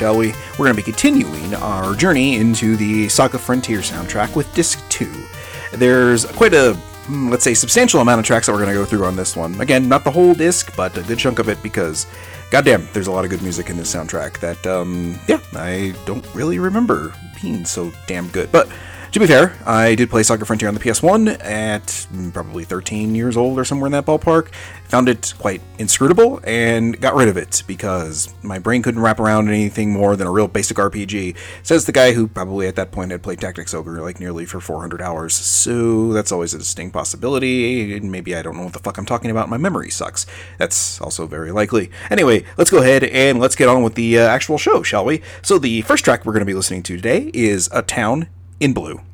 Shall we? We're going to be continuing our journey into the Saga Frontier soundtrack with Disc 2. There's quite a, hmm, let's say, substantial amount of tracks that we're going to go through on this one. Again, not the whole disc, but a good chunk of it because, goddamn, there's a lot of good music in this soundtrack that, um, yeah, I don't really remember being so damn good. But to be fair, I did play Saga Frontier on the PS1 at probably 13 years old or somewhere in that ballpark. Found it quite inscrutable and got rid of it because my brain couldn't wrap around anything more than a real basic RPG. Says the guy who probably at that point had played Tactics Ogre like nearly for 400 hours. So that's always a distinct possibility. Maybe I don't know what the fuck I'm talking about. My memory sucks. That's also very likely. Anyway, let's go ahead and let's get on with the uh, actual show, shall we? So the first track we're going to be listening to today is A Town in Blue.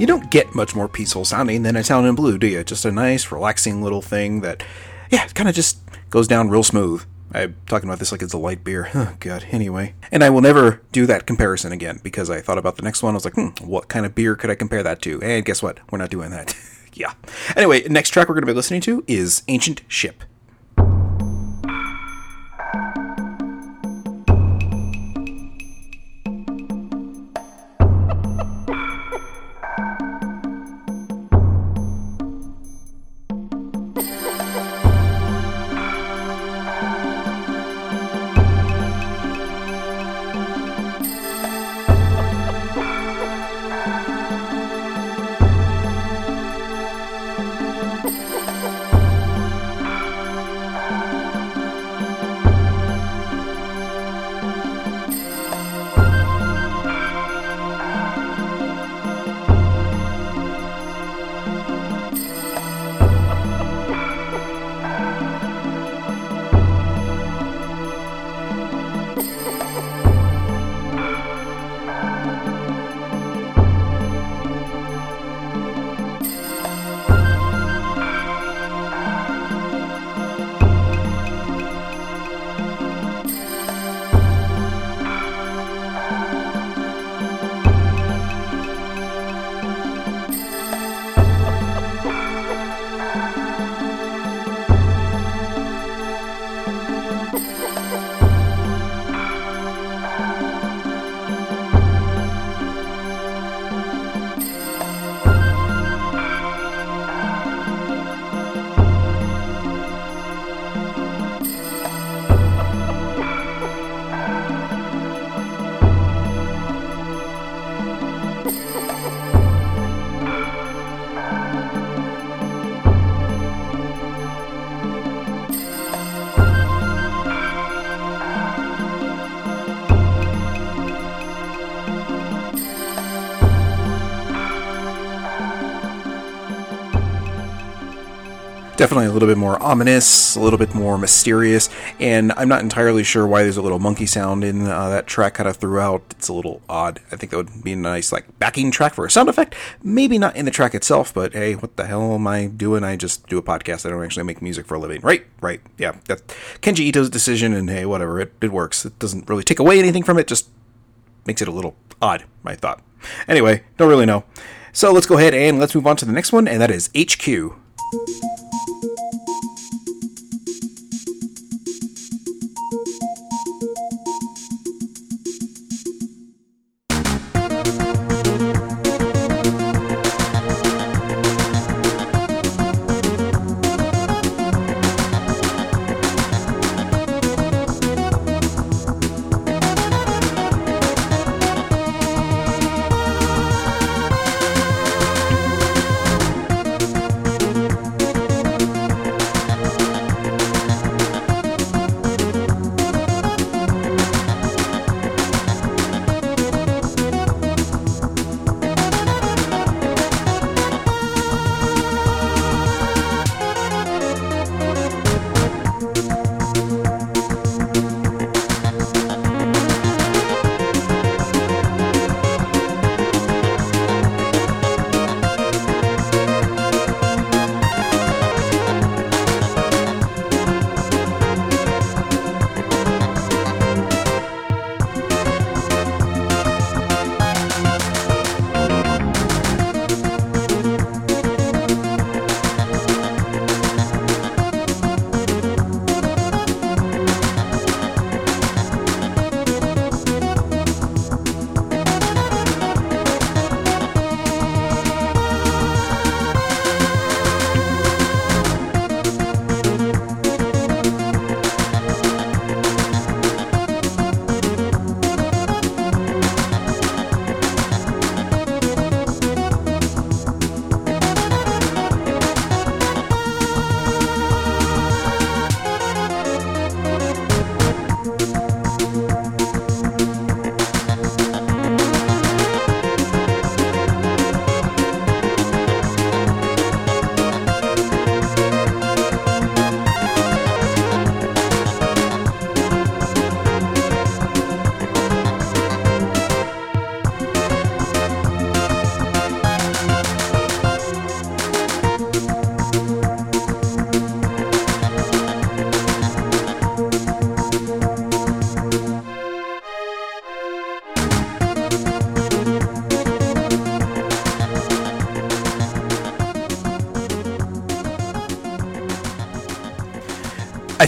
You don't get much more peaceful sounding than in blue, do you? Just a nice, relaxing little thing that, yeah, kind of just goes down real smooth. I'm talking about this like it's a light beer. Oh, God. Anyway. And I will never do that comparison again because I thought about the next one. I was like, hmm, what kind of beer could I compare that to? And guess what? We're not doing that. yeah. Anyway, next track we're going to be listening to is Ancient Ship. Definitely a little bit more ominous, a little bit more mysterious, and I'm not entirely sure why there's a little monkey sound in uh, that track kind of throughout. It's a little odd. I think that would be a nice like backing track for a sound effect. Maybe not in the track itself, but hey, what the hell am I doing? I just do a podcast. I don't actually make music for a living. Right, right, yeah. That's Kenji Ito's decision, and hey, whatever. It, it works. It doesn't really take away anything from it. Just makes it a little odd. I thought. Anyway, don't really know. So let's go ahead and let's move on to the next one, and that is HQ.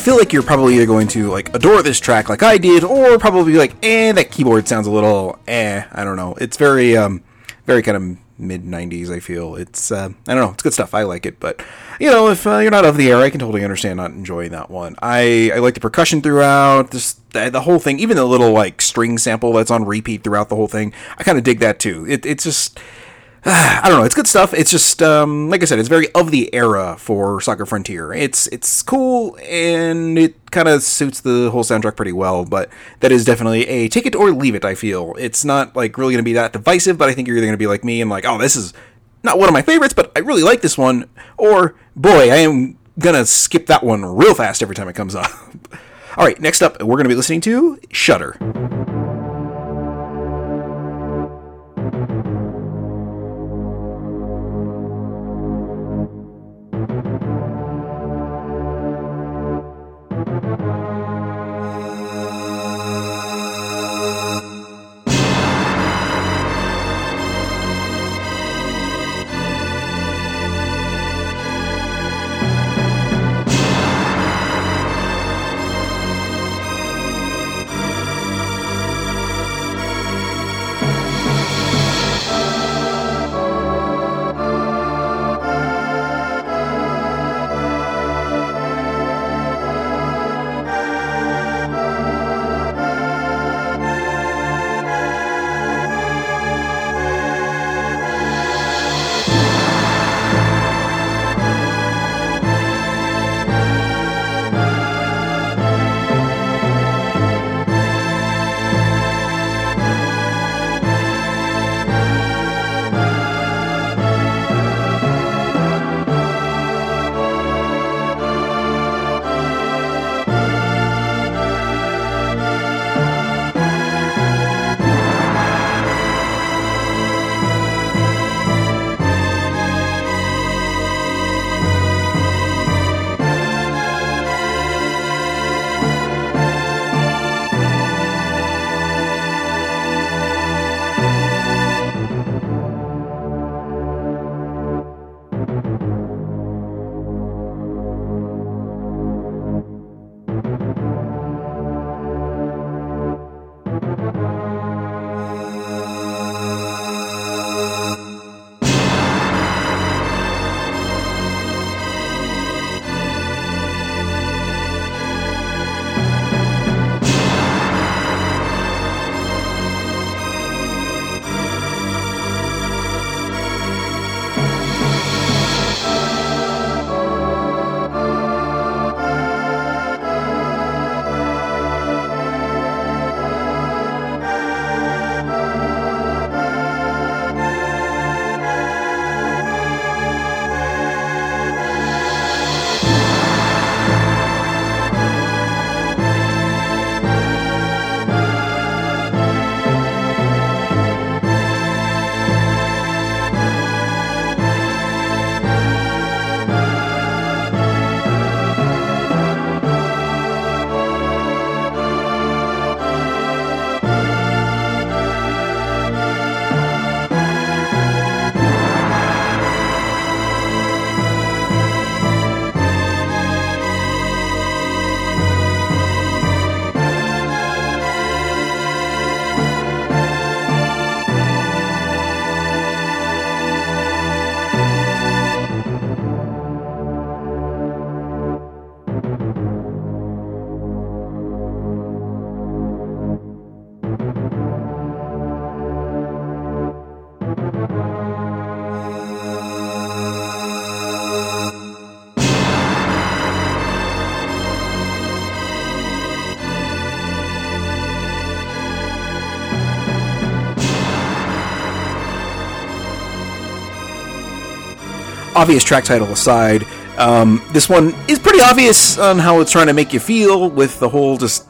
Feel like you're probably either going to like adore this track like I did, or probably like, eh, that keyboard sounds a little, eh, I don't know. It's very, um, very kind of mid '90s. I feel it's, uh, I don't know, it's good stuff. I like it, but you know, if uh, you're not of the era, I can totally understand not enjoying that one. I I like the percussion throughout, this the, the whole thing, even the little like string sample that's on repeat throughout the whole thing. I kind of dig that too. It, it's just I don't know. It's good stuff. It's just um, like I said, it's very of the era for Saga Frontier. It's it's cool and it kind of suits the whole soundtrack pretty well. But that is definitely a take it or leave it. I feel it's not like really going to be that divisive. But I think you're either going to be like me and like, oh, this is not one of my favorites, but I really like this one, or boy, I am gonna skip that one real fast every time it comes up. All right, next up, we're gonna be listening to Shudder. Obvious track title aside, um, this one is pretty obvious on how it's trying to make you feel with the whole just,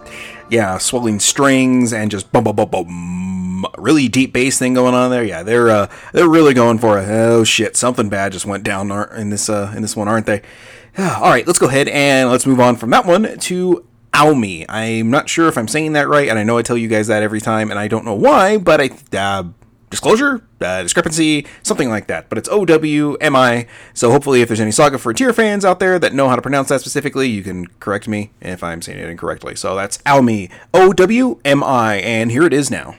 yeah, swelling strings and just bum bum bum bum, really deep bass thing going on there. Yeah, they're uh, they're really going for it. Oh shit, something bad just went down in this uh, in this one, aren't they? All right, let's go ahead and let's move on from that one to Owmi. I'm not sure if I'm saying that right, and I know I tell you guys that every time, and I don't know why, but I uh, disclosure, uh, discrepancy, something like that. But it's O W M I. So hopefully, if there's any Saga Frontier fans out there that know how to pronounce that specifically, you can correct me if I'm saying it incorrectly. So that's Owmi, O W M I, and here it is now.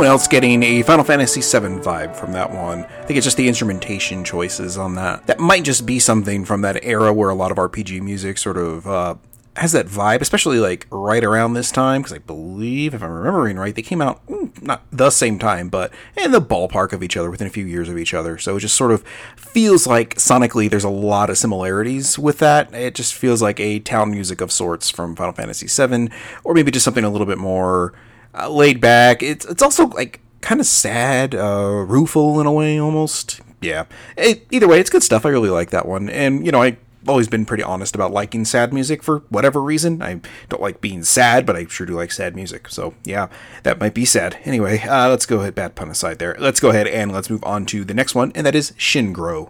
Anyone else getting a Final Fantasy VII vibe from that one? I think it's just the instrumentation choices on that. That might just be something from that era where a lot of RPG music sort of uh, has that vibe, especially like right around this time, because I believe, if I'm remembering right, they came out mm, not the same time, but in the ballpark of each other, within a few years of each other. So it just sort of feels like sonically there's a lot of similarities with that. It just feels like a town music of sorts from Final Fantasy VII, or maybe just something a little bit more uh, laid back. It's it's also like kind of sad, uh, rueful in a way, almost. Yeah. It, either way, it's good stuff. I really like that one, and you know, I. have always been pretty honest about liking sad music for whatever reason. I don't like being sad, but I sure do like sad music. So yeah, that might be sad. Anyway, uh, let's go ahead. Bad pun aside there. Let's go ahead and let's move on to the next one, and that is Shingrow.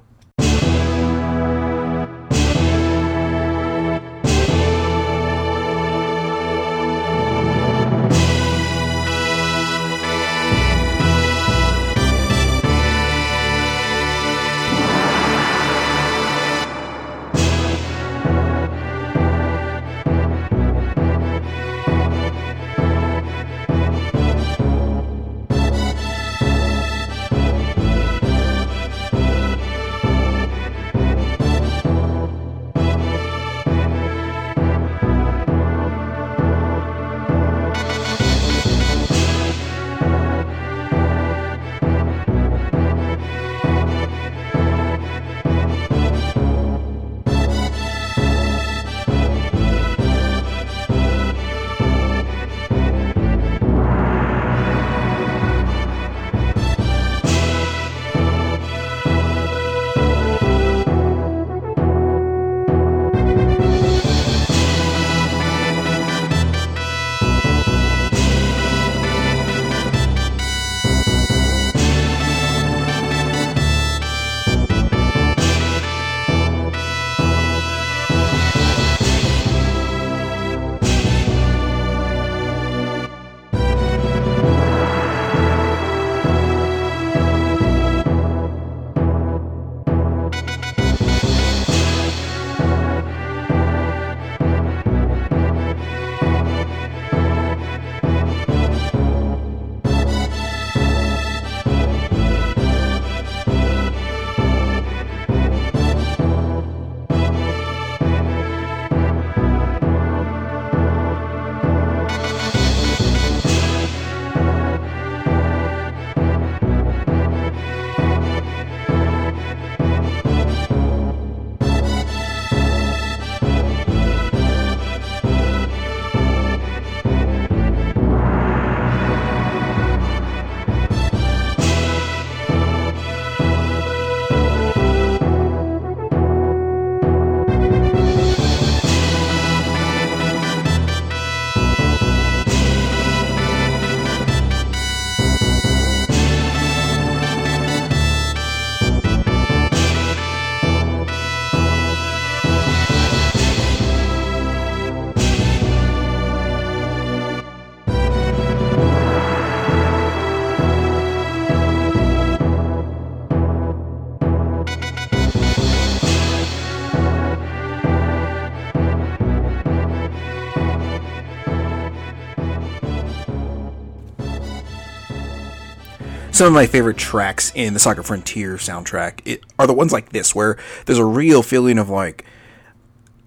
Some of my favorite tracks in the Saga Frontier soundtrack it, are the ones like this, where there's a real feeling of like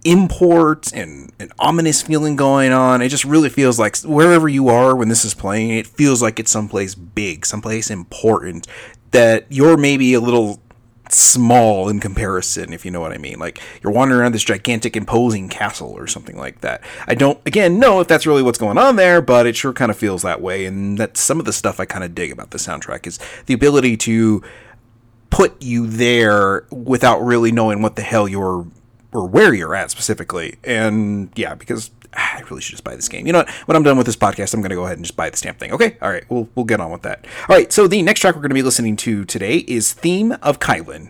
import and an ominous feeling going on. It just really feels like wherever you are when this is playing, it feels like it's someplace big, someplace important that you're maybe a little small in comparison, if you know what I mean. Like you're wandering around this gigantic, imposing castle or something like that. I don't, again, know if that's really what's going on there, but it sure kind of feels that way. And that's some of the stuff I kind of dig about the soundtrack is the ability to put you there without really knowing what the hell you're or where you're at specifically. And yeah, because Ah, I really should just buy this game. You know what? When I'm done with this podcast, I'm going to go ahead and just buy the stamp thing. Okay? All right. We'll, we'll get on with that. All right. So the next track we're going to be listening to today is Theme of Kylin.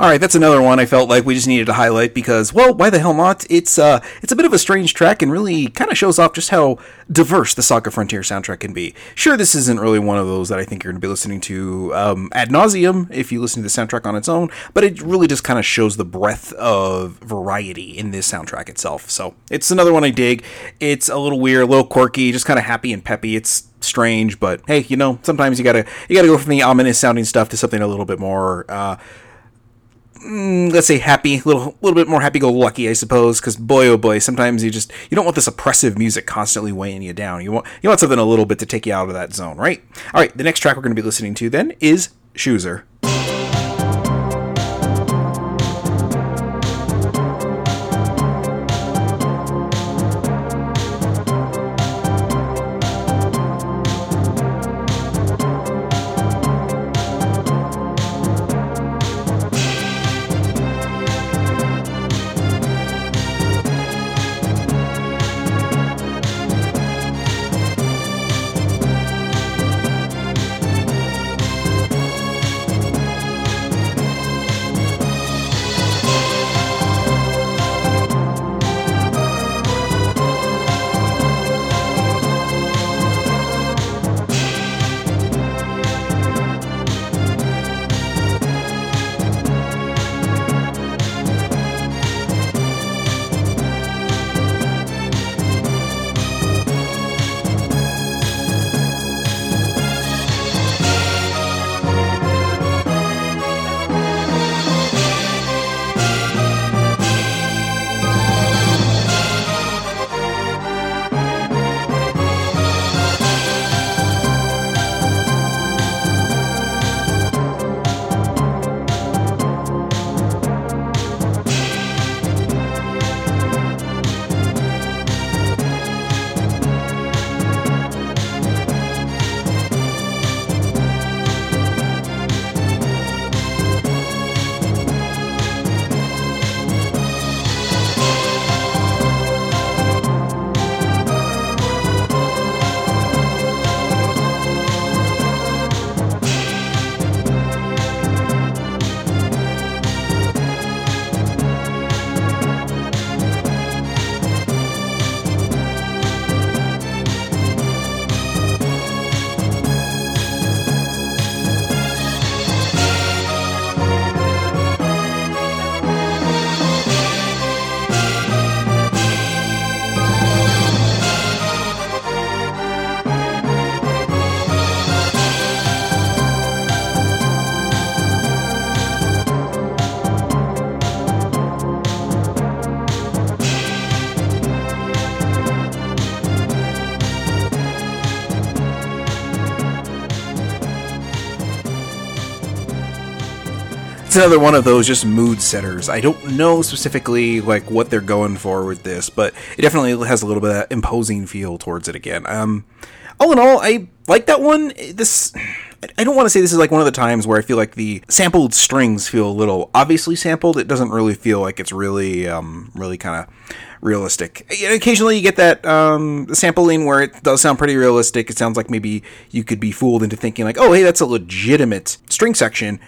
All right, that's another one I felt like we just needed to highlight because, well, why the hell not? It's uh, it's a bit of a strange track and really kind of shows off just how diverse the Saga Frontier soundtrack can be. Sure, this isn't really one of those that I think you're going to be listening to um, ad nauseum if you listen to the soundtrack on its own, but it really just kind of shows the breadth of variety in this soundtrack itself. So it's another one I dig. It's a little weird, a little quirky, just kind of happy and peppy. It's strange, but hey, you know, sometimes you gotta you gotta go from the ominous sounding stuff to something a little bit more. Uh, mm, let's say happy, a little, little bit more happy-go-lucky, I suppose. Because boy, oh boy, sometimes you just you don't want this oppressive music constantly weighing you down. You want you want something a little bit to take you out of that zone, right? All right, the next track we're going to be listening to then is Shuzer. It's another one of those just mood setters. I don't know specifically like what they're going for with this, but it definitely has a little bit of that imposing feel towards it again. Um, all in all, I like that one. This I don't want to say this is like one of the times where I feel like the sampled strings feel a little obviously sampled. It doesn't really feel like it's really, um, really kind of realistic. Occasionally, you get that um, sampling where it does sound pretty realistic. It sounds like maybe you could be fooled into thinking like, "Oh, hey, that's a legitimate string section."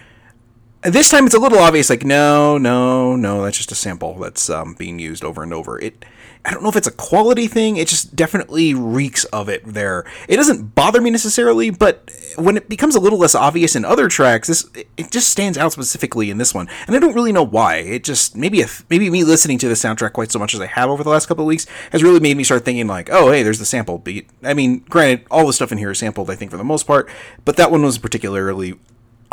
This time it's a little obvious, like, no, no, no, that's just a sample that's um, being used over and over. It, I don't know if it's a quality thing. It just definitely reeks of it there. It doesn't bother me necessarily, but when it becomes a little less obvious in other tracks, this it just stands out specifically in this one, and I don't really know why. It just maybe if maybe me listening to the soundtrack quite so much as I have over the last couple of weeks has really made me start thinking like, oh, hey, there's the sample beat. I mean, granted, all the stuff in here is sampled, I think, for the most part, but that one was particularly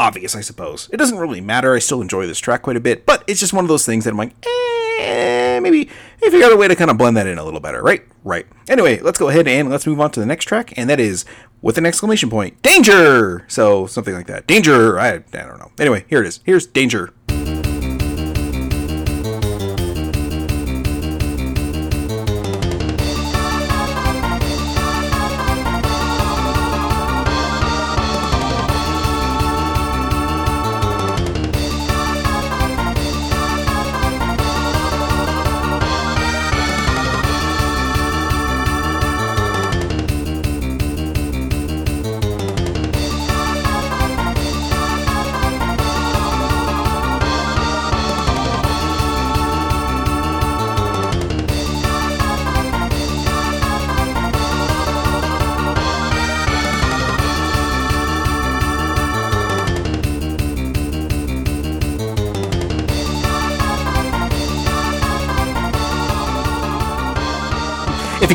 obvious, I suppose. It doesn't really matter. I still enjoy this track quite a bit, but it's just one of those things that I'm like, eh, maybe if you got a way to kind of blend that in a little better, right? Right. Anyway, let's go ahead and let's move on to the next track, and that is with an exclamation point, danger. So something like that, danger. I, I don't know. Anyway, here it is. Here's danger.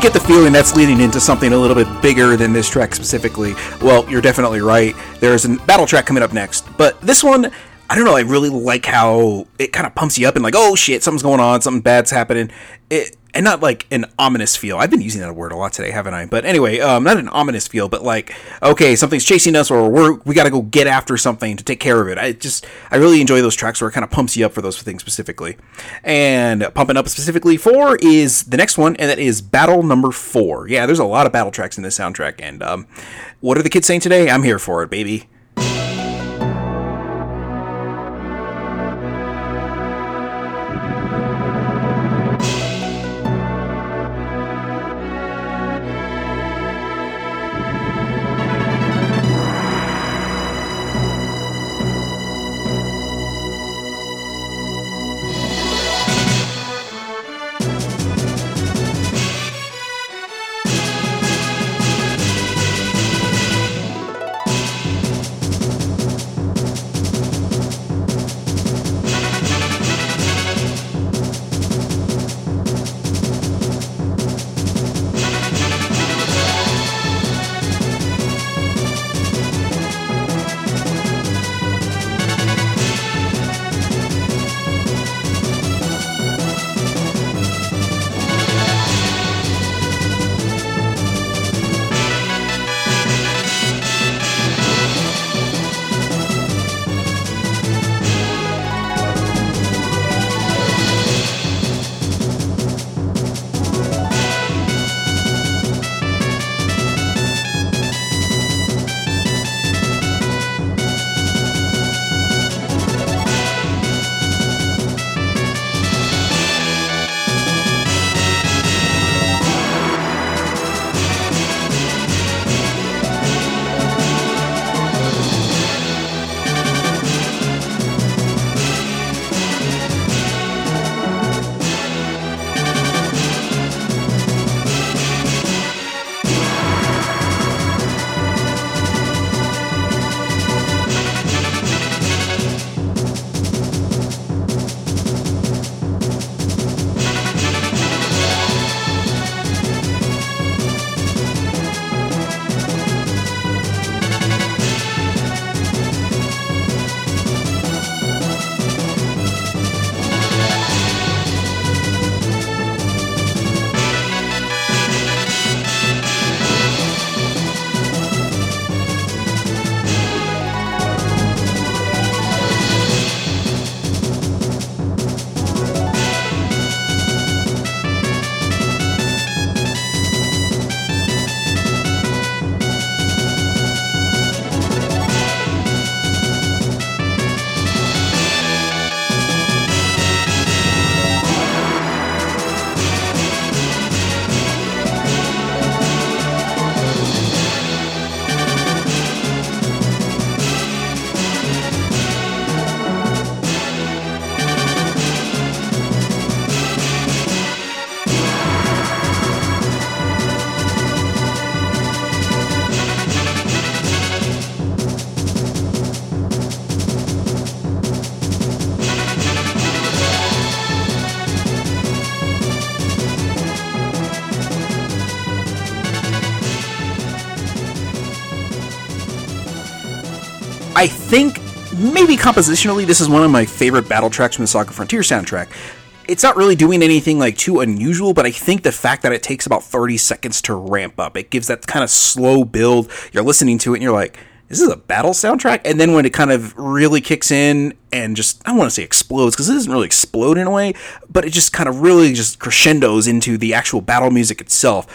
Get the feeling that's leading into something a little bit bigger than this track specifically, well, you're definitely right. There's a battle track coming up next, but this one. I don't know. I really like how it kind of pumps you up and like, oh shit, something's going on, something bad's happening. It and not like an ominous feel. I've been using that word a lot today, haven't I? But anyway, um, not an ominous feel, but like, okay, something's chasing us, or we're we got to go get after something to take care of it. I just I really enjoy those tracks where it kind of pumps you up for those things specifically. And pumping up specifically for is the next one, and that is Battle Number Four. Yeah, there's a lot of battle tracks in this soundtrack, and um, what are the kids saying today? I'm here for it, baby. Maybe compositionally, this is one of my favorite battle tracks from the Saga Frontier soundtrack. It's not really doing anything like too unusual, but I think the fact that it takes about 30 seconds to ramp up, it gives that kind of slow build. You're listening to it and you're like, this is a battle soundtrack? And then when it kind of really kicks in and just, I don't want to say explodes because it doesn't really explode in a way, but it just kind of really just crescendos into the actual battle music itself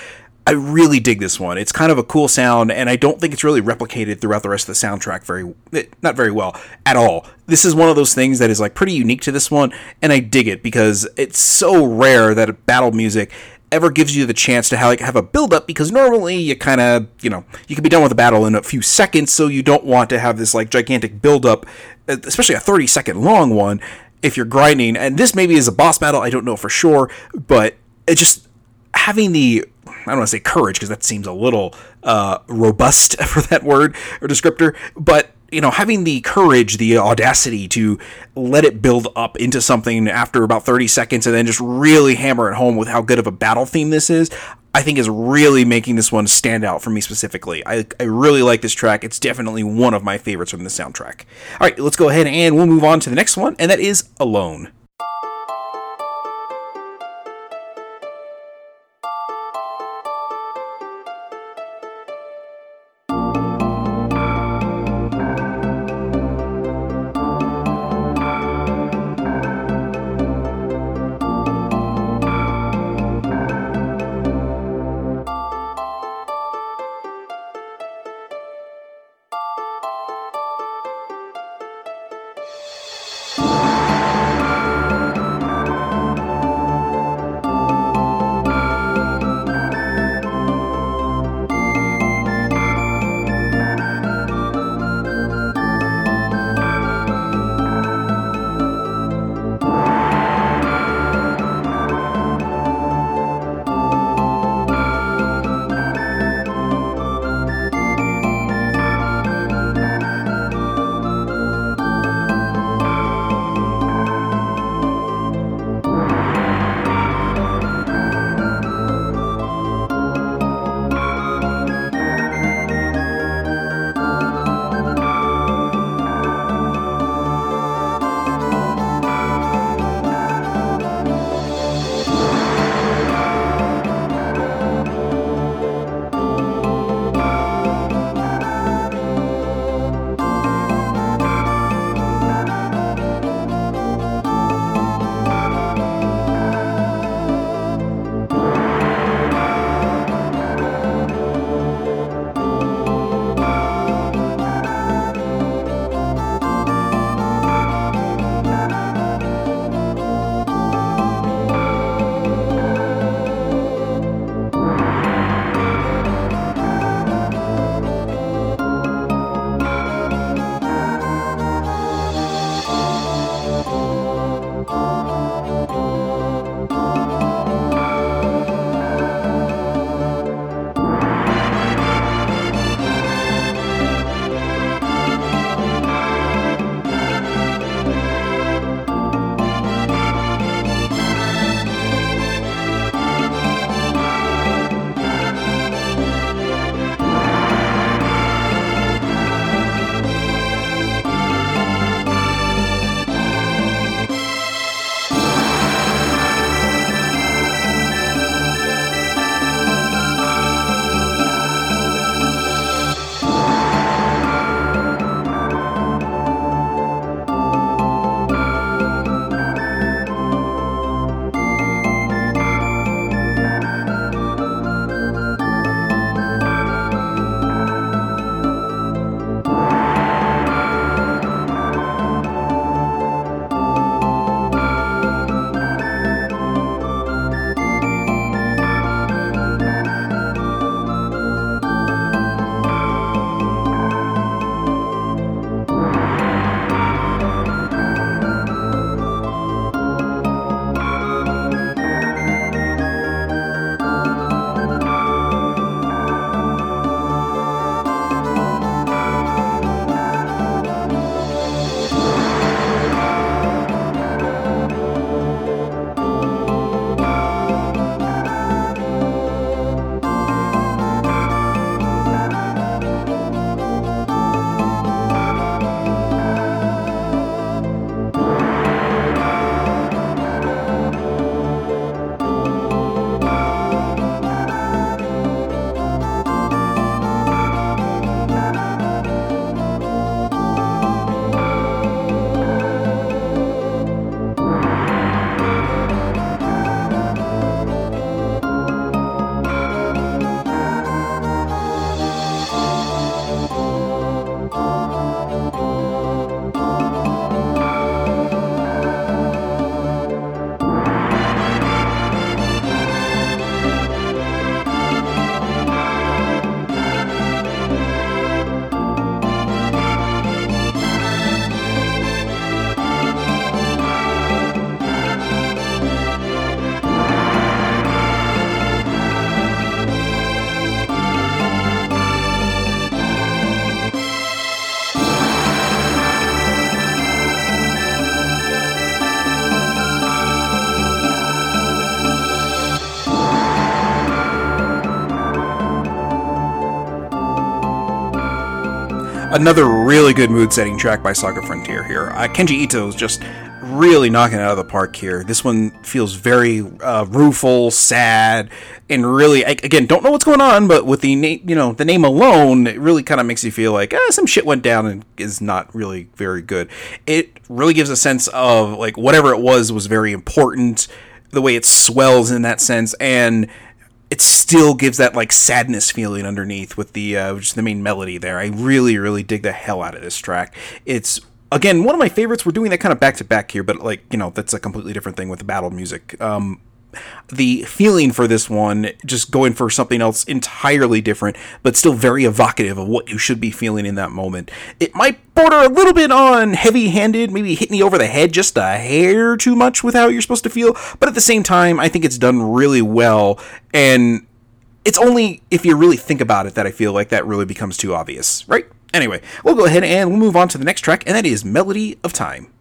I really dig this one. It's kind of a cool sound, and I don't think it's really replicated throughout the rest of the soundtrack very, eh, not very well at all. This is one of those things that is like pretty unique to this one, and I dig it because it's so rare that battle music ever gives you the chance to have, like, have a build up because normally you kind of you know you can be done with a battle in a few seconds so you don't want to have this like gigantic build up especially a 30 second long one if you're grinding and this maybe is a boss battle i don't know for sure but it just having the I don't want to say courage because that seems a little uh, robust for that word or descriptor, but you know, having the courage, the audacity to let it build up into something after about 30 seconds and then just really hammer it home with how good of a battle theme this is, I think is really making this one stand out for me specifically. I, I really like this track. It's definitely one of my favorites from the soundtrack. All right, let's go ahead and we'll move on to the next one, and that is Alone. Another really good mood setting track by Saga Frontier here. Uh, Kenji Ito is just really knocking it out of the park here. This one feels very uh, rueful, sad, and really, again, don't know what's going on, but with the name, you know, the name alone, it really kind of makes you feel like, ah, some shit went down and is not really very good. It really gives a sense of like whatever it was was very important. The way it swells in that sense, and it still gives that like sadness feeling underneath with the uh, just the main melody there. I really, really dig the hell out of this track. It's again one of my favorites. We're doing that kind of back to back here, but like you know that's a completely different thing with the battle music. Um, the feeling for this one, just going for something else entirely different, but still very evocative of what you should be feeling in that moment. It might border a little bit on heavy handed, maybe hitting you over the head just a hair too much with how you're supposed to feel, but at the same time, I think it's done really well, and it's only if you really think about it that I feel like that really becomes too obvious, right? Anyway, we'll go ahead and we'll move on to the next track, and that is Melody of Time.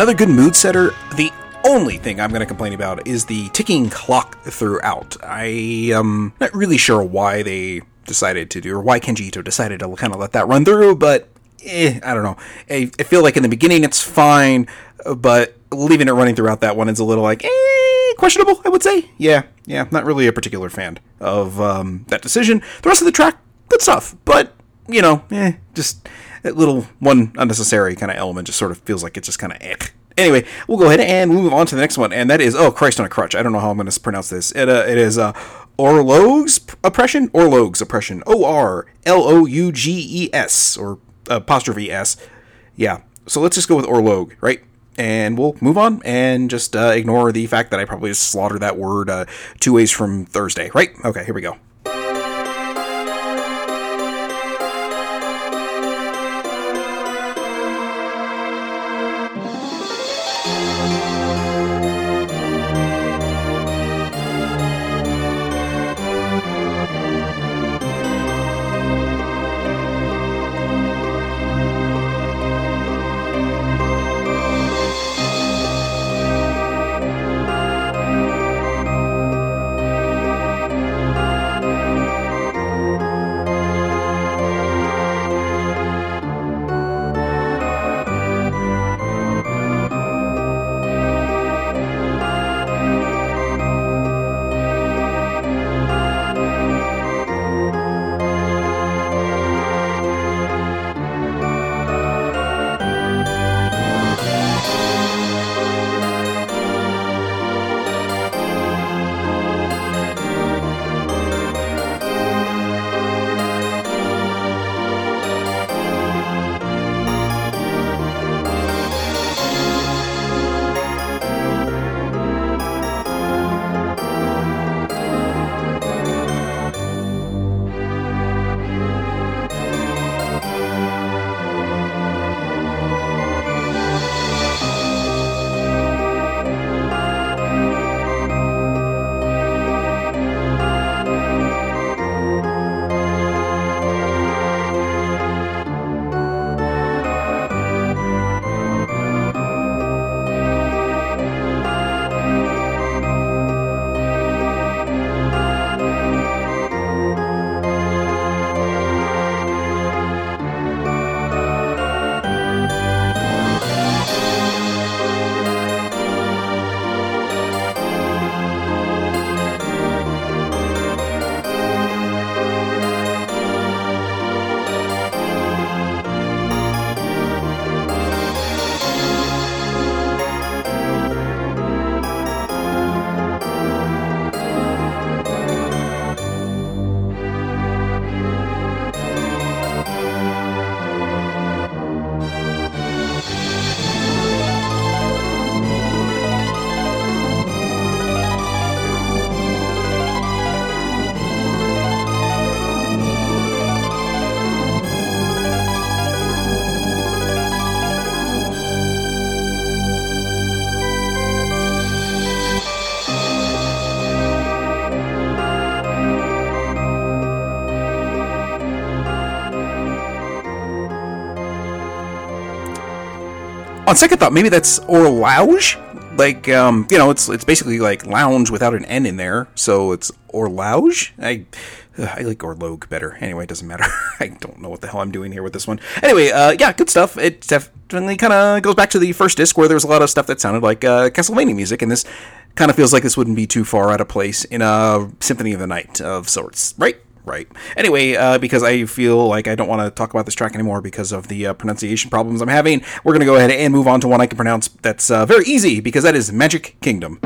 Another good mood setter. The only thing I'm going to complain about is the ticking clock throughout. I am not really sure why they decided to do, or why Kenji Ito decided to kind of let that run through, but eh, I don't know. I, I, feel like in the beginning it's fine, but leaving it running throughout that one is a little like, eh, questionable, I would say. Yeah, yeah, not really a particular fan of um, that decision. The rest of the track, good stuff, but, you know, eh, just that little one unnecessary kind of element just sort of feels like it's just kind of eh. Anyway, we'll go ahead and we'll move on to the next one, and that is oh Christ on a crutch. I don't know how I'm going to pronounce this. It uh, it is uh, Orlogues oppression. Orlogues oppression. O R L O U G E S or apostrophe S. Yeah. So let's just go with Orlogue, right? And we'll move on and just uh, ignore the fact that I probably just slaughtered that word uh, two ways from Thursday, right? Okay, here we go. On second thought, maybe that's Orlauge. Like, um, you know, it's it's basically like lounge without an N in there, so it's Orlauge. I I like Orlogue better. Anyway, it doesn't matter. I don't know what the hell I'm doing here with this one. Anyway, uh, yeah, good stuff. It definitely kind of goes back to the first disc where there was a lot of stuff that sounded like uh, Castlevania music, and this kind of feels like this wouldn't be too far out of place in a Symphony of the Night of sorts, right? Right. Anyway, uh, because I feel like I don't want to talk about this track anymore because of the uh, pronunciation problems I'm having, we're going to go ahead and move on to one I can pronounce that's uh, very easy because that is Magic Kingdom.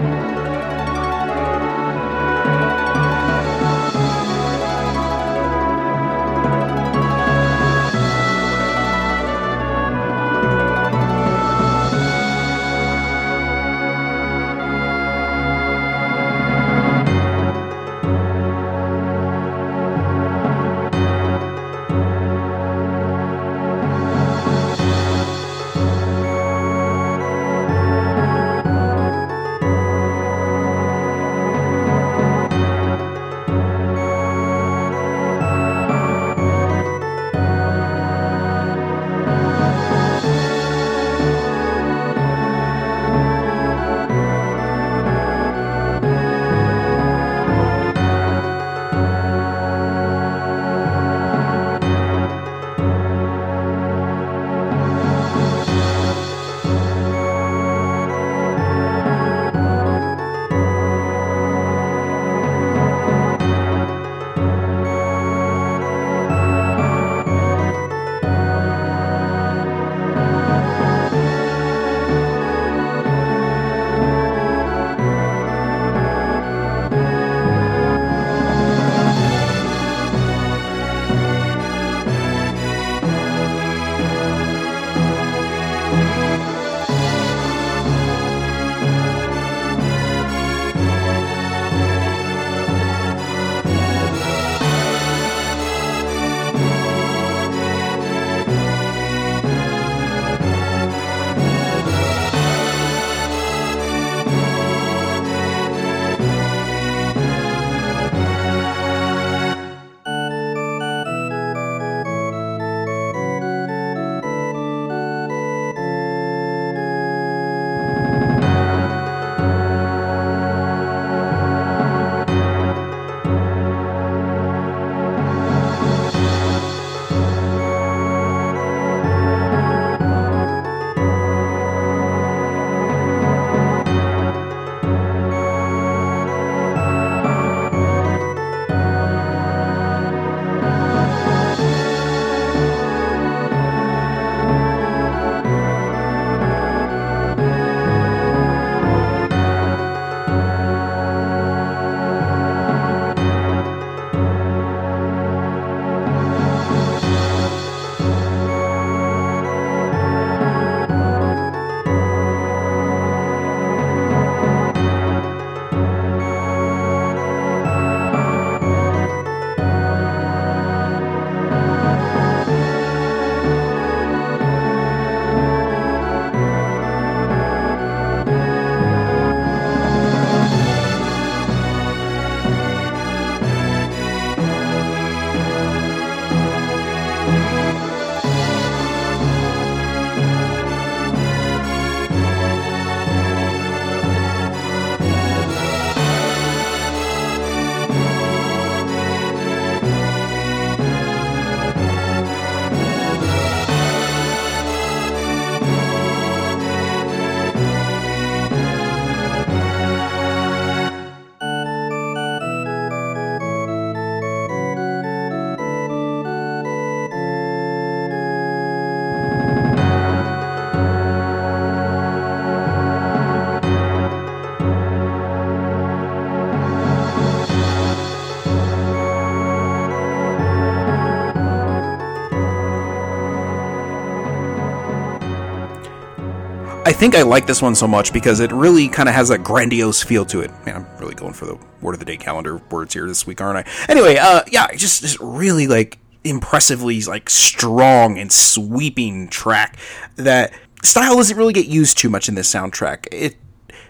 Think I like this one so much because it really kind of has a grandiose feel to it. Man, I'm really going for the word of the day calendar words here this week, aren't I? Anyway, uh, yeah, just, just really like impressively like strong and sweeping track that style doesn't really get used too much in this soundtrack. It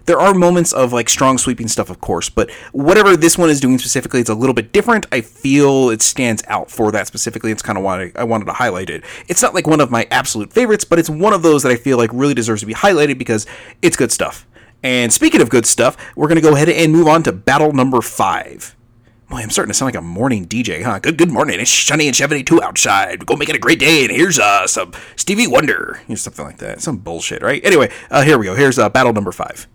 there are moments of like strong sweeping stuff, of course, but whatever this one is doing specifically, it's a little bit different. I feel it stands out for that specifically. It's kind of why I wanted to highlight it. It's not like one of my absolute favorites, but it's one of those that I feel like really deserves to be highlighted because it's good stuff. And speaking of good stuff, we're going to go ahead and move on to battle number five. Boy, I'm starting to sound like a morning DJ, huh? Good, good morning. It's sunny and 72 outside. Go make it a great day. And here's uh, some Stevie Wonder, know, something like that. Some bullshit, right? Anyway, uh, here we go. Here's uh, battle number five.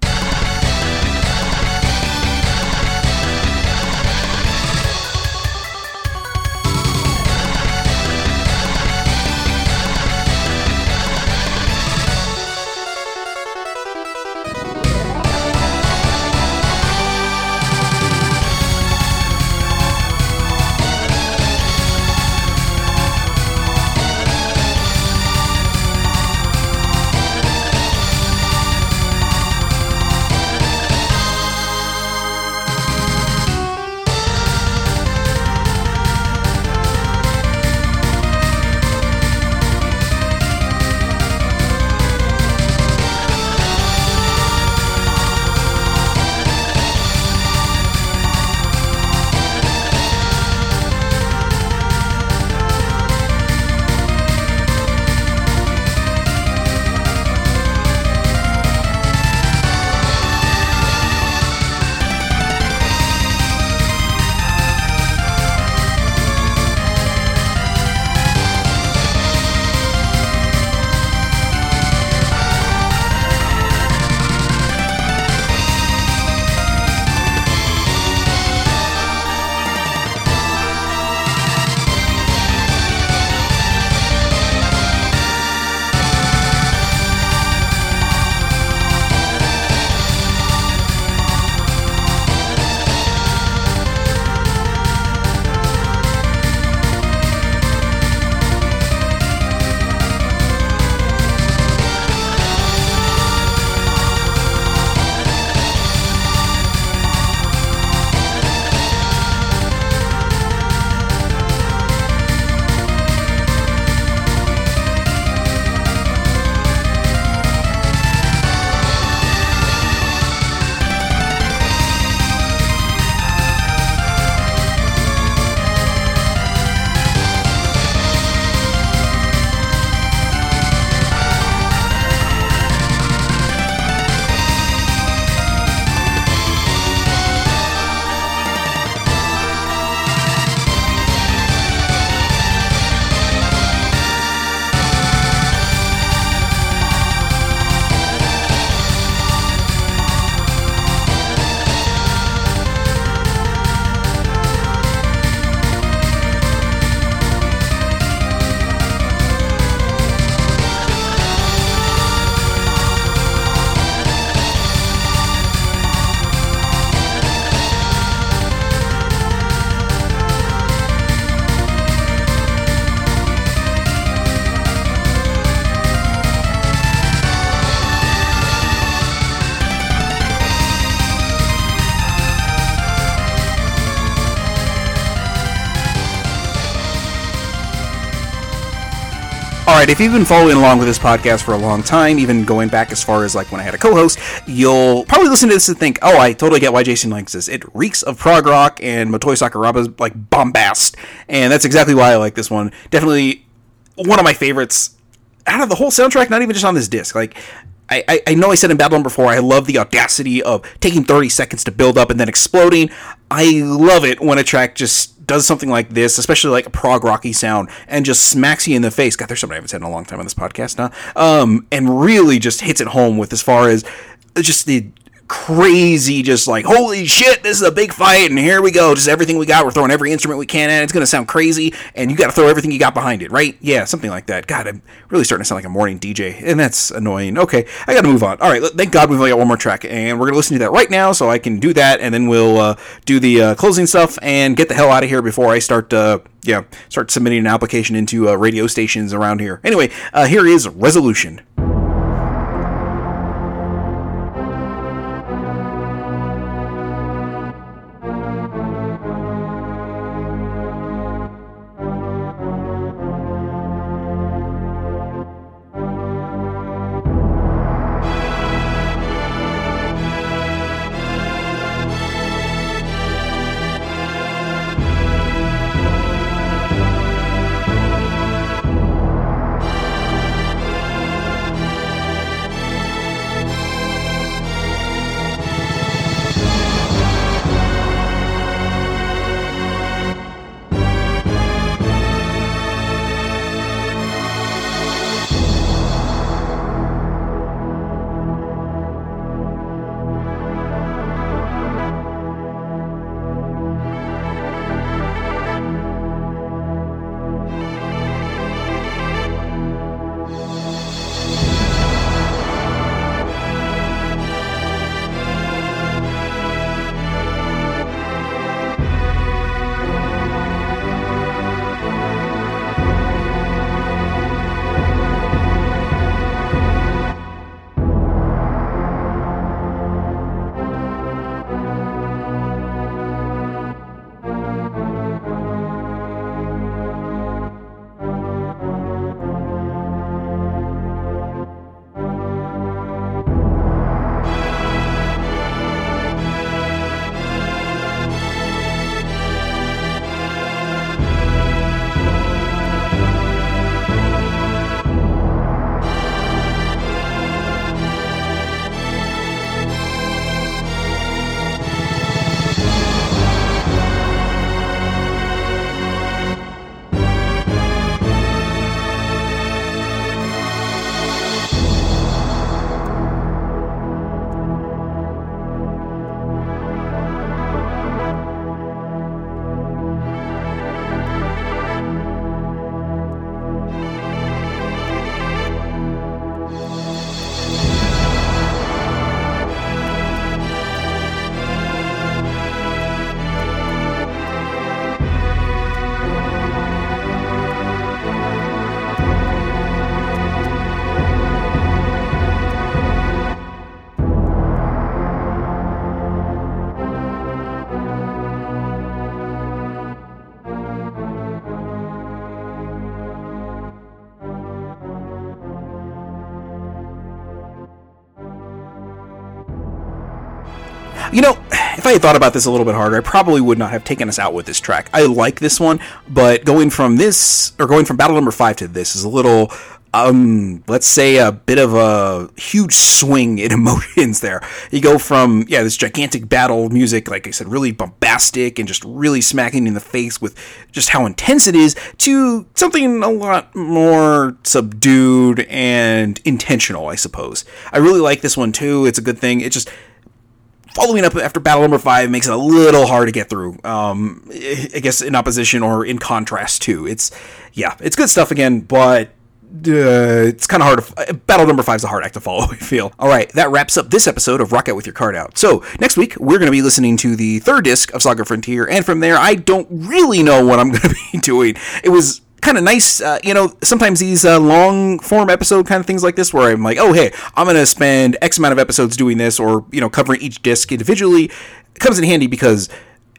Right, if you've been following along with this podcast for a long time, even going back as far as like when I had a co-host, you'll probably listen to this and think, "Oh, I totally get why Jason likes this. It reeks of prog rock and Motoi Sakuraba's like bombast." And that's exactly why I like this one. Definitely one of my favorites out of the whole soundtrack, not even just on this disc. Like I, I, know I said in Number 4, I love the audacity of taking 30 seconds to build up and then exploding. I love it when a track just does something like this, especially like a prog rocky sound, and just smacks you in the face. God, there's something I haven't said in a long time on this podcast now. Um, and really just hits it home with as far as just the crazy, just like, holy shit, this is a big fight, and here we go. Just everything we got, we're throwing every instrument we can at. it. It's going to sound crazy, and you got to throw everything you got behind it, right? Yeah, something like that. God, I'm really starting to sound like a morning DJ, and that's annoying. Okay, I got to move on. All right, thank God we've only got one more track, and we're going to listen to that right now, so I can do that, and then we'll uh, do the uh, closing stuff and get the hell out of here before I start. Uh, yeah, start submitting an application into uh, radio stations around here. Anyway, uh, here is Resolution. If I had thought about this a little bit harder, I probably would not have taken us out with this track. I like this one, but going from this, or going from battle number five to this is a little um, let's say a bit of a huge swing in emotions there. You go from, yeah, this gigantic battle music, like I said, really bombastic and just really smacking in the face with just how intense it is, to something a lot more subdued and intentional, I suppose. I really like this one too. It's a good thing. It just, following up after battle number five makes it a little hard to get through. Um, I guess in opposition or in contrast to it's, yeah, it's good stuff again, but uh, it's kind of hard to. Uh, battle number five is a hard act to follow, I feel. All right, that wraps up this episode of Rock Out with Your Cart Out. So, next week, we're going to be listening to the third disc of Saga Frontier, and from there, I don't really know what I'm going to be doing. It was kind of nice, uh, you know, sometimes these uh, long form episode kind of things like this, where I'm like, oh, hey, I'm going to spend X amount of episodes doing this, or, you know, covering each disc individually, comes in handy because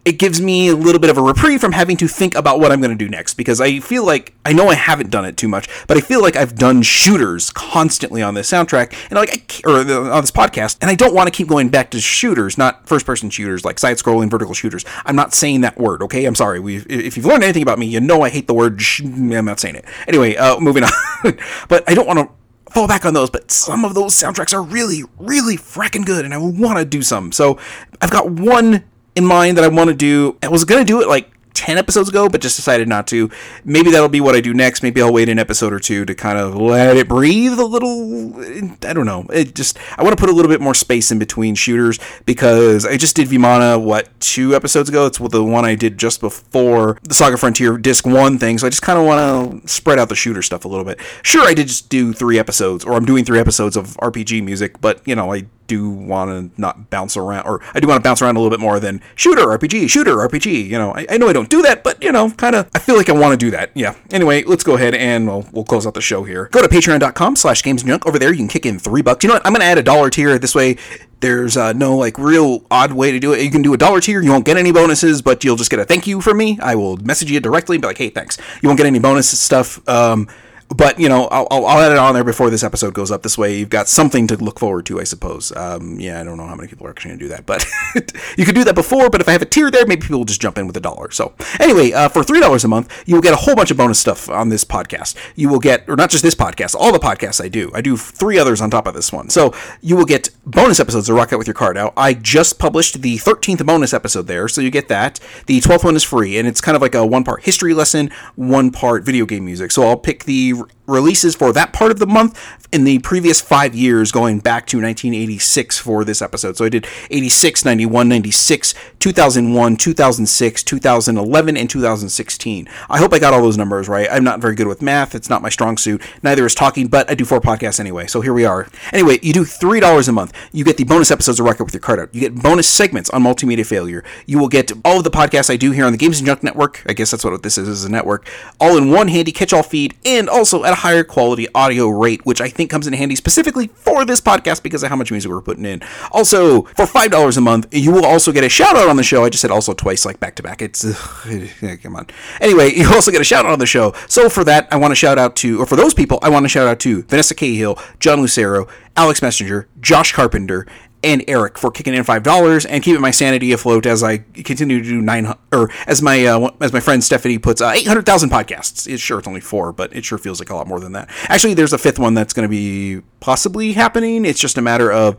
it gives me a little bit of a reprieve from having to think about what I'm going to do next because I feel like I know I haven't done it too much, but I feel like I've done shooters constantly on this soundtrack and like or on this podcast, and I don't want to keep going back to shooters, not first-person shooters like side-scrolling vertical shooters. I'm not saying that word, okay? I'm sorry. We if you've learned anything about me, you know I hate the word. Sh- I'm not saying it. Anyway, uh, moving on. but I don't want to fall back on those, but some of those soundtracks are really, really fracking good, and I want to do some. So I've got one in mind that I want to do. I was going to do it like 10 episodes ago, but just decided not to. Maybe that'll be what I do next. Maybe I'll wait an episode or two to kind of let it breathe a little. I don't know. It just, I want to put a little bit more space in between shooters because I just did Vimana, what, two episodes ago? It's the one I did just before the Saga Frontier Disc 1 thing. So I just kind of want to spread out the shooter stuff a little bit. Sure, I did just do three episodes, or I'm doing three episodes of RPG music, but, you know, I do want to not bounce around, or I do want to bounce around a little bit more than shooter RPG, shooter RPG. You know, I, I know I don't do that, but you know, kind of, I feel like I want to do that. Yeah. Anyway, let's go ahead and we'll, we'll close out the show here. Go to patreon.com slash games junk. Over there, you can kick in three bucks. You know what? I'm to add a dollar tier. This way, there's uh, no like real odd way to do it. You can do a dollar tier. You won't get any bonuses, but you'll just get a thank you from me. I will message you directly and be like, hey, thanks. You won't get any bonus stuff. Um, but you know, I'll, I'll, add it on there before this episode goes up. This way, you've got something to look forward to, I suppose. Um, yeah, I don't know how many people are actually going to do that, but you could do that before. But if I have a tier there, maybe people will just jump in with a dollar. So anyway, uh, for three dollars a month, you will get a whole bunch of bonus stuff on this podcast. You will get, or not just this podcast, all the podcasts I do. I do three others on top of this one. So you will get bonus episodes of Rock Out with Your Cart Now, I just published the thirteenth bonus episode there, so you get that. The twelfth one is free, and it's kind of like a one part history lesson, one part video game music. So I'll pick the you releases for that part of the month in the previous five years, going back to 1986 for this episode. So I did 86, 91, 96, 2001, 2006, 2011, and 2016. I hope I got all those numbers right. I'm not very good with math. It's not my strong suit. Neither is talking, but I do four podcasts anyway. So here we are. Anyway, you do $3 a month. You get the bonus episodes of Rock Out with Your Cart Out. You get bonus segments on multimedia failure. You will get all of the podcasts I do here on the Games and Junk Network. I guess that's what this is, is a network. All in one handy catch-all feed and also at a higher quality audio rate, which I think comes in handy specifically for this podcast because of how much music we're putting in. Also, for $5 a month, you will also get a shout out on the show. I just said also twice, like back to back. It's, come on. Anyway, you also get a shout out on the show. So for that, I want to shout out to, or for those people, I want to shout out to Vanessa Cahill, John Lucero, Alex Messenger, Josh Carpenter, and Eric for kicking in five dollars and keeping my sanity afloat as I continue to do nine or as my uh, as my friend Stephanie puts uh, eight hundred thousand podcasts. It's sure it's only four, but it sure feels like a lot more than that. Actually, there's a fifth one that's going to be possibly happening. It's just a matter of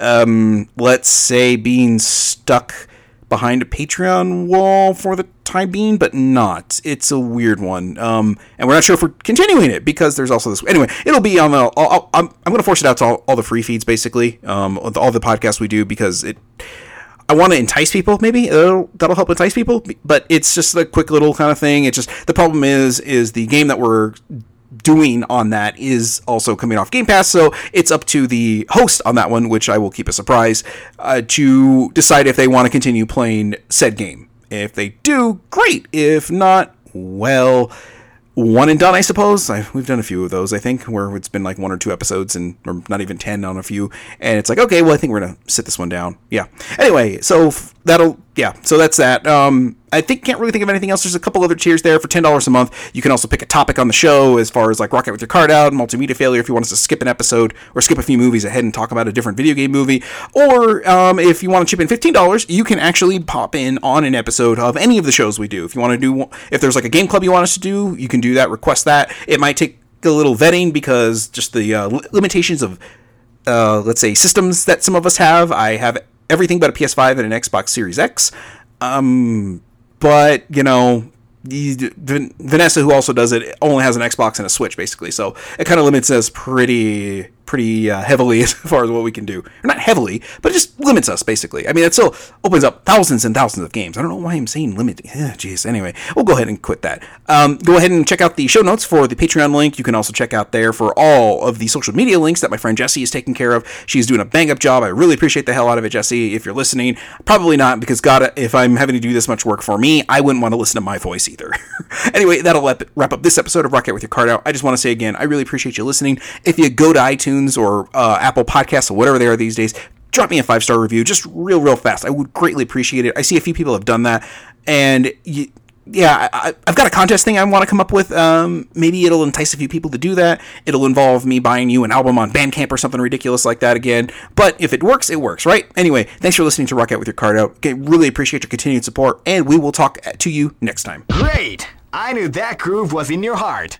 um, let's say being stuck behind a Patreon wall for the time being, but not. It's a weird one, um, and we're not sure if we're continuing it because there's also this. Anyway, it'll be on the. I'll, i am I'm going to force it out to all, all the free feeds basically, um, all the podcasts we do because it. I want to entice people, maybe that'll, that'll help entice people, but it's just a quick little kind of thing. It's just the problem is is the game that we're doing on that is also coming off Game Pass, so it's up to the host on that one, which I will keep a surprise, uh, to decide if they want to continue playing said game. If they do, great. If not, well, one and done, I suppose. I, we've done a few of those, I think, where it's been like one or two episodes and or not even ten on a few, and it's like, okay, well, I think we're gonna sit this one down. Yeah. Anyway, so f- that'll yeah. So that's that. Um, I think can't really think of anything else. There's a couple other tiers there for ten dollars a month. You can also pick a topic on the show as far as like rock out with your cart out, multimedia failure. If you want us to skip an episode or skip a few movies ahead and talk about a different video game movie, or um, if you want to chip in fifteen dollars, you can actually pop in on an episode of any of the shows we do. If you want to do, if there's like a game club you want us to do, you can do that. Request that. It might take a little vetting because just the uh, limitations of uh, let's say systems that some of us have. I have everything but a PS5 and an Xbox Series X. Um, but you know, Vanessa, who also does it, only has an Xbox and a Switch, basically. So it kind of limits us pretty pretty uh, heavily as far as what we can do. Or not heavily, but it just limits us basically. I mean, it still opens up thousands and thousands of games. I don't know why I'm saying limit. Jeez. anyway, we'll go ahead and quit that. Um, go ahead and check out the show notes for the Patreon link. You can also check out there for all of the social media links that my friend Jesse is taking care of. She's doing a bang up job. I really appreciate the hell out of it, Jesse. If you're listening, probably not because God, if I'm having to do this much work for me, I wouldn't want to listen to my voice either. anyway, that'll wrap up this episode of Rock Out with Your Cart Out. I just want to say again, I really appreciate you listening. If you go to iTunes iTunes or uh, Apple Podcasts or whatever they are these days, drop me a five star review just real, real fast. I would greatly appreciate it. I see a few people have done that. And you, yeah, I, have got a contest thing I want to come up with. Um, maybe it'll entice a few people to do that. It'll involve me buying you an album on Bandcamp or something ridiculous like that again. But if it works, it works, right? Anyway, thanks for listening to Rock Out with Your Cart Out. Okay, really appreciate your continued support, and we will talk to you next time. Great! I knew that groove was in your heart.